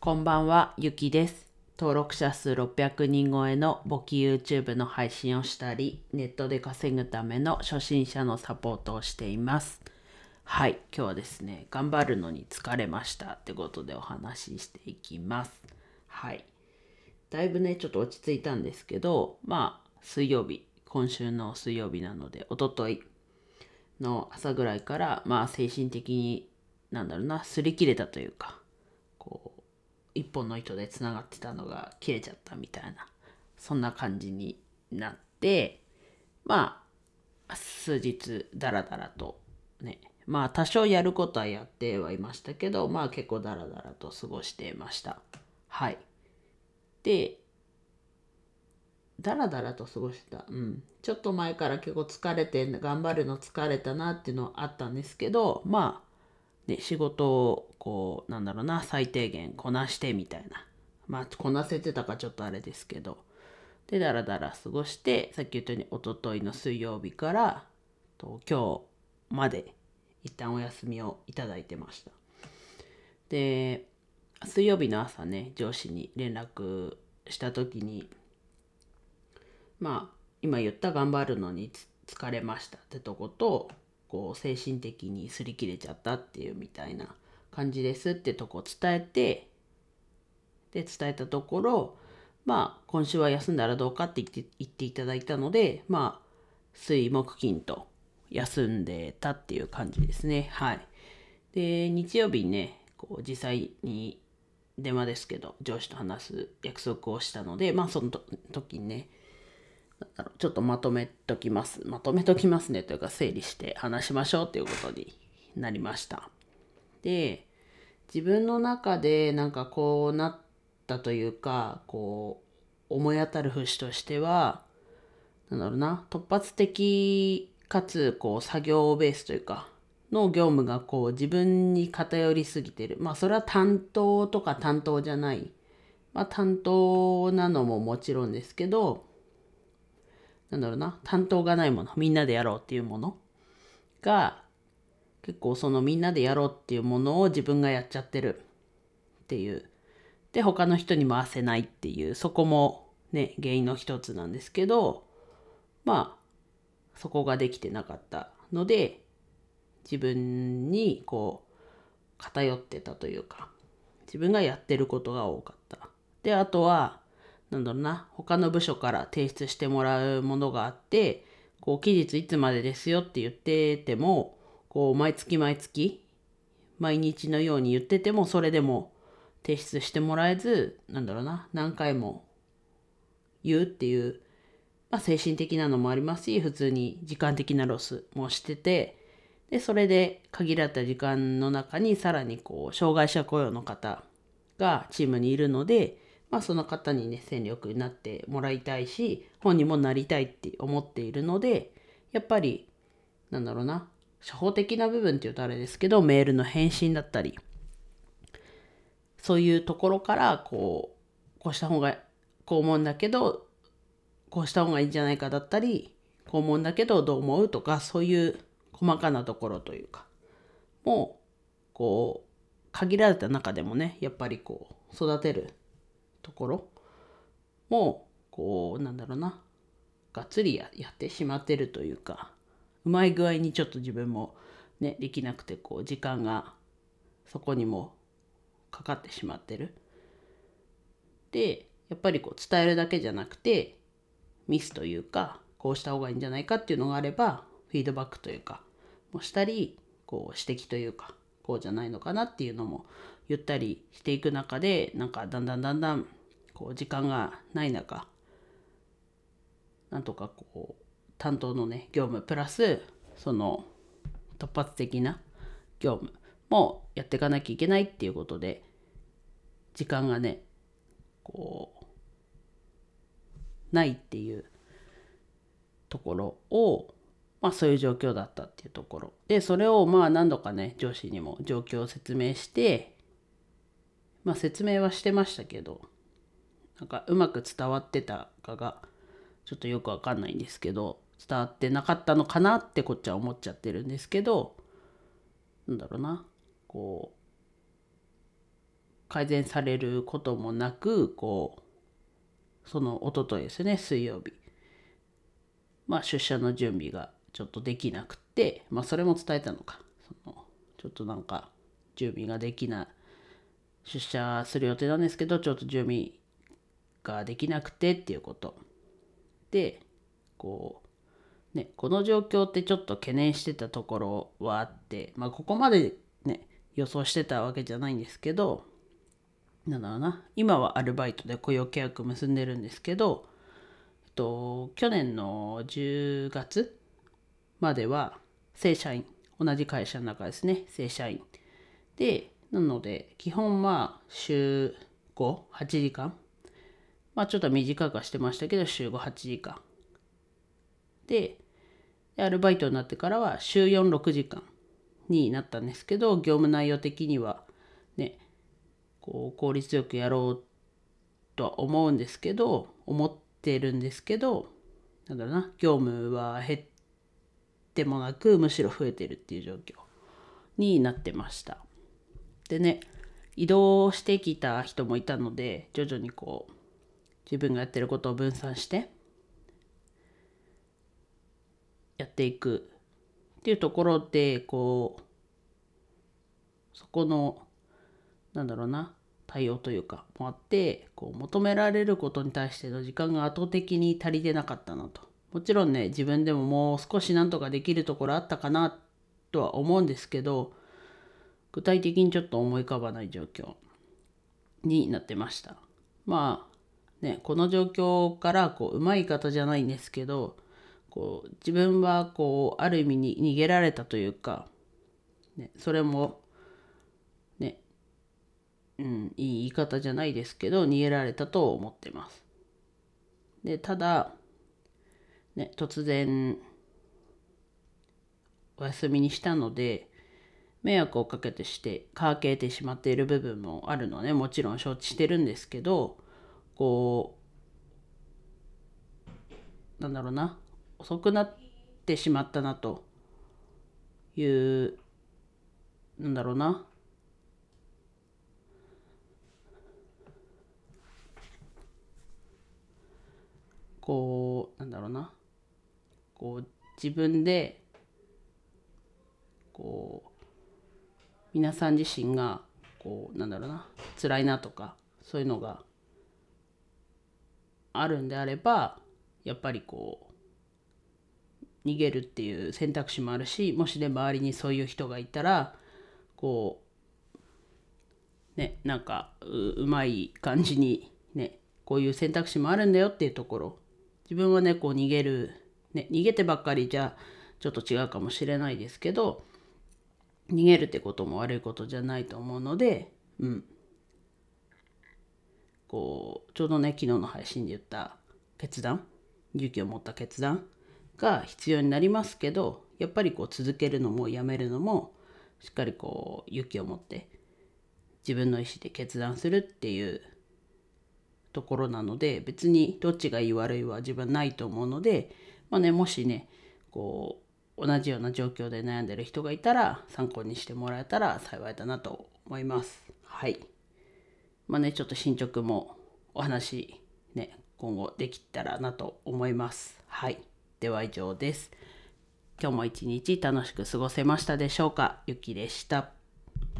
こんばんは、ゆきです。登録者数600人超えの簿記 YouTube の配信をしたり、ネットで稼ぐための初心者のサポートをしています。はい、今日はですね、頑張るのに疲れましたってことでお話ししていきます。はい。だいぶね、ちょっと落ち着いたんですけど、まあ、水曜日、今週の水曜日なので、おとといの朝ぐらいから、まあ、精神的に、なんだろうな、擦り切れたというか、一本の糸でつながってたのが切れちゃったみたいな、そんな感じになって、まあ、数日ダラダラとね、まあ多少やることはやってはいましたけど、まあ結構ダラダラと過ごしていました。はい。で、ダラダラと過ごしてた。うん。ちょっと前から結構疲れて、頑張るの疲れたなっていうのはあったんですけど、まあ、ね、仕事をこう、なんだろうな、最低限こなしてみたいな。まあ、こなせてたかちょっとあれですけど。で、だらだら過ごして、さっき言ったように、おとといの水曜日から、と今日まで、一旦お休みをいただいてました。で、水曜日の朝ね、上司に連絡した時に、まあ、今言った頑張るのに疲れましたってとこと、こう精神的に擦り切れちゃったっていうみたいな感じですってとこ伝えてで伝えたところまあ今週は休んだらどうかって言って言っていただいたのでまあ水木金と休んでたっていう感じですね。はい。で日曜日にねこう実際に電話ですけど上司と話す約束をしたのでまあその時にねちょっとまとめときます。まとめときますねというか整理して話しましょうということになりました。で、自分の中でなんかこうなったというか、こう思い当たる節としては、なんだろうな、突発的かつこう作業ベースというか、の業務がこう自分に偏りすぎてる。まあそれは担当とか担当じゃない。まあ担当なのももちろんですけど、なんだろうな、担当がないもの、みんなでやろうっていうものが、結構そのみんなでやろうっていうものを自分がやっちゃってるっていう。で、他の人に回せないっていう、そこもね、原因の一つなんですけど、まあ、そこができてなかったので、自分にこう、偏ってたというか、自分がやってることが多かった。で、あとは、なんだろうな、他の部署から提出してもらうものがあって、こう、期日いつまでですよって言ってても、こう、毎月毎月、毎日のように言ってても、それでも提出してもらえず、なんだろうな、何回も言うっていう、まあ、精神的なのもありますし、普通に時間的なロスもしてて、で、それで限られた時間の中にさらにこう、障害者雇用の方がチームにいるので、まあその方にね、戦力になってもらいたいし、本人もなりたいって思っているので、やっぱり、なんだろうな、初歩的な部分って言うとあれですけど、メールの返信だったり、そういうところから、こう、こうした方が、こう思うんだけど、こうした方がいいんじゃないかだったり、こう思うんだけどどう思うとか、そういう細かなところというか、もう、こう、限られた中でもね、やっぱりこう、育てるところもこうなんだろうながっつりやってしまってるというかうまい具合にちょっと自分もねできなくてこう時間がそこにもかかってしまってる。でやっぱりこう伝えるだけじゃなくてミスというかこうした方がいいんじゃないかっていうのがあればフィードバックというかもしたりこう指摘というかこうじゃないのかなっていうのも言ったりしていく中でなんかだんだんだんだんこう時間がない中なんとかこう担当のね業務プラスその突発的な業務もやっていかなきゃいけないっていうことで時間がねこうないっていうところをまあそういう状況だったっていうところ。でそれをまあ何度かね上司にも状況を説明してまあ説明はしてましたけどなんかうまく伝わってたかがちょっとよくわかんないんですけど伝わってなかったのかなってこっちは思っちゃってるんですけどなんだろうなこう改善されることもなくこうその一昨日ですね水曜日。まあ出社の準備がちょっとできなくてまあそれも伝えたのか。そのちょっとなんか準備ができない出社する予定なんですけどちょっと準備ができなくてっていうこと。でこうねこの状況ってちょっと懸念してたところはあってまあここまでね予想してたわけじゃないんですけどなんだろうな今はアルバイトで雇用契約結んでるんですけど、えっと、去年の10月までは正社員同じ会社の中ですね。正社員。でなので基本まあ週58時間。まあちょっと短くはしてましたけど週58時間。でアルバイトになってからは週46時間になったんですけど業務内容的にはねこう効率よくやろうとは思うんですけど思ってるんですけどなんだろうな業務は減ってもなくむしろ増えてるっていう状況になってました。でね移動してきた人もいたので徐々にこう自分がやってることを分散してやっていくっていうところでこうそこのなんだろうな対応というかもあってこう求められることに対しての時間が圧倒的に足りてなかったなと。もちろんね自分でももう少しなんとかできるところあったかなとは思うんですけど具体的にちょっと思い浮かばない状況になってました。まあねこの状況からこううまい方じゃないんですけどこう自分はこうある意味に逃げられたというか、ね、それもねうんいい言い方じゃないですけど逃げられたと思ってます。でただね突然お休みにしたので迷惑をかけてしてかけてしまっている部分もあるのでもちろん承知してるんですけどこうなんだろうな。遅くなってしまったなというなんだろうな。こうなんだろうな。こう自分でこう皆さん自身がこうなんだろうな辛いなとかそういうのがあるんであればやっぱりこう逃げるっていう選択肢もあるしもしね周りにそういう人がいたらこうねなんかうまい感じにねこういう選択肢もあるんだよっていうところ。自分はねこう逃げる、ね、逃げてばっかりじゃちょっと違うかもしれないですけど逃げるってことも悪いことじゃないと思うので、うん。こう、ちょうどね、昨日の配信で言った決断、勇気を持った決断が必要になりますけど、やっぱりこう続けるのもやめるのも、しっかりこう勇気を持って自分の意思で決断するっていうところなので別にどっちがいい悪いは自分ないと思うのでまあねもしねこう同じような状況で悩んでる人がいたら参考にしてもらえたら幸いだなと思います。はい。まあね、ちょっと進捗もお話ね、今後できたらなと思います。はい。では以上です。今日も一日楽しく過ごせましたでしょうか？ゆきでした。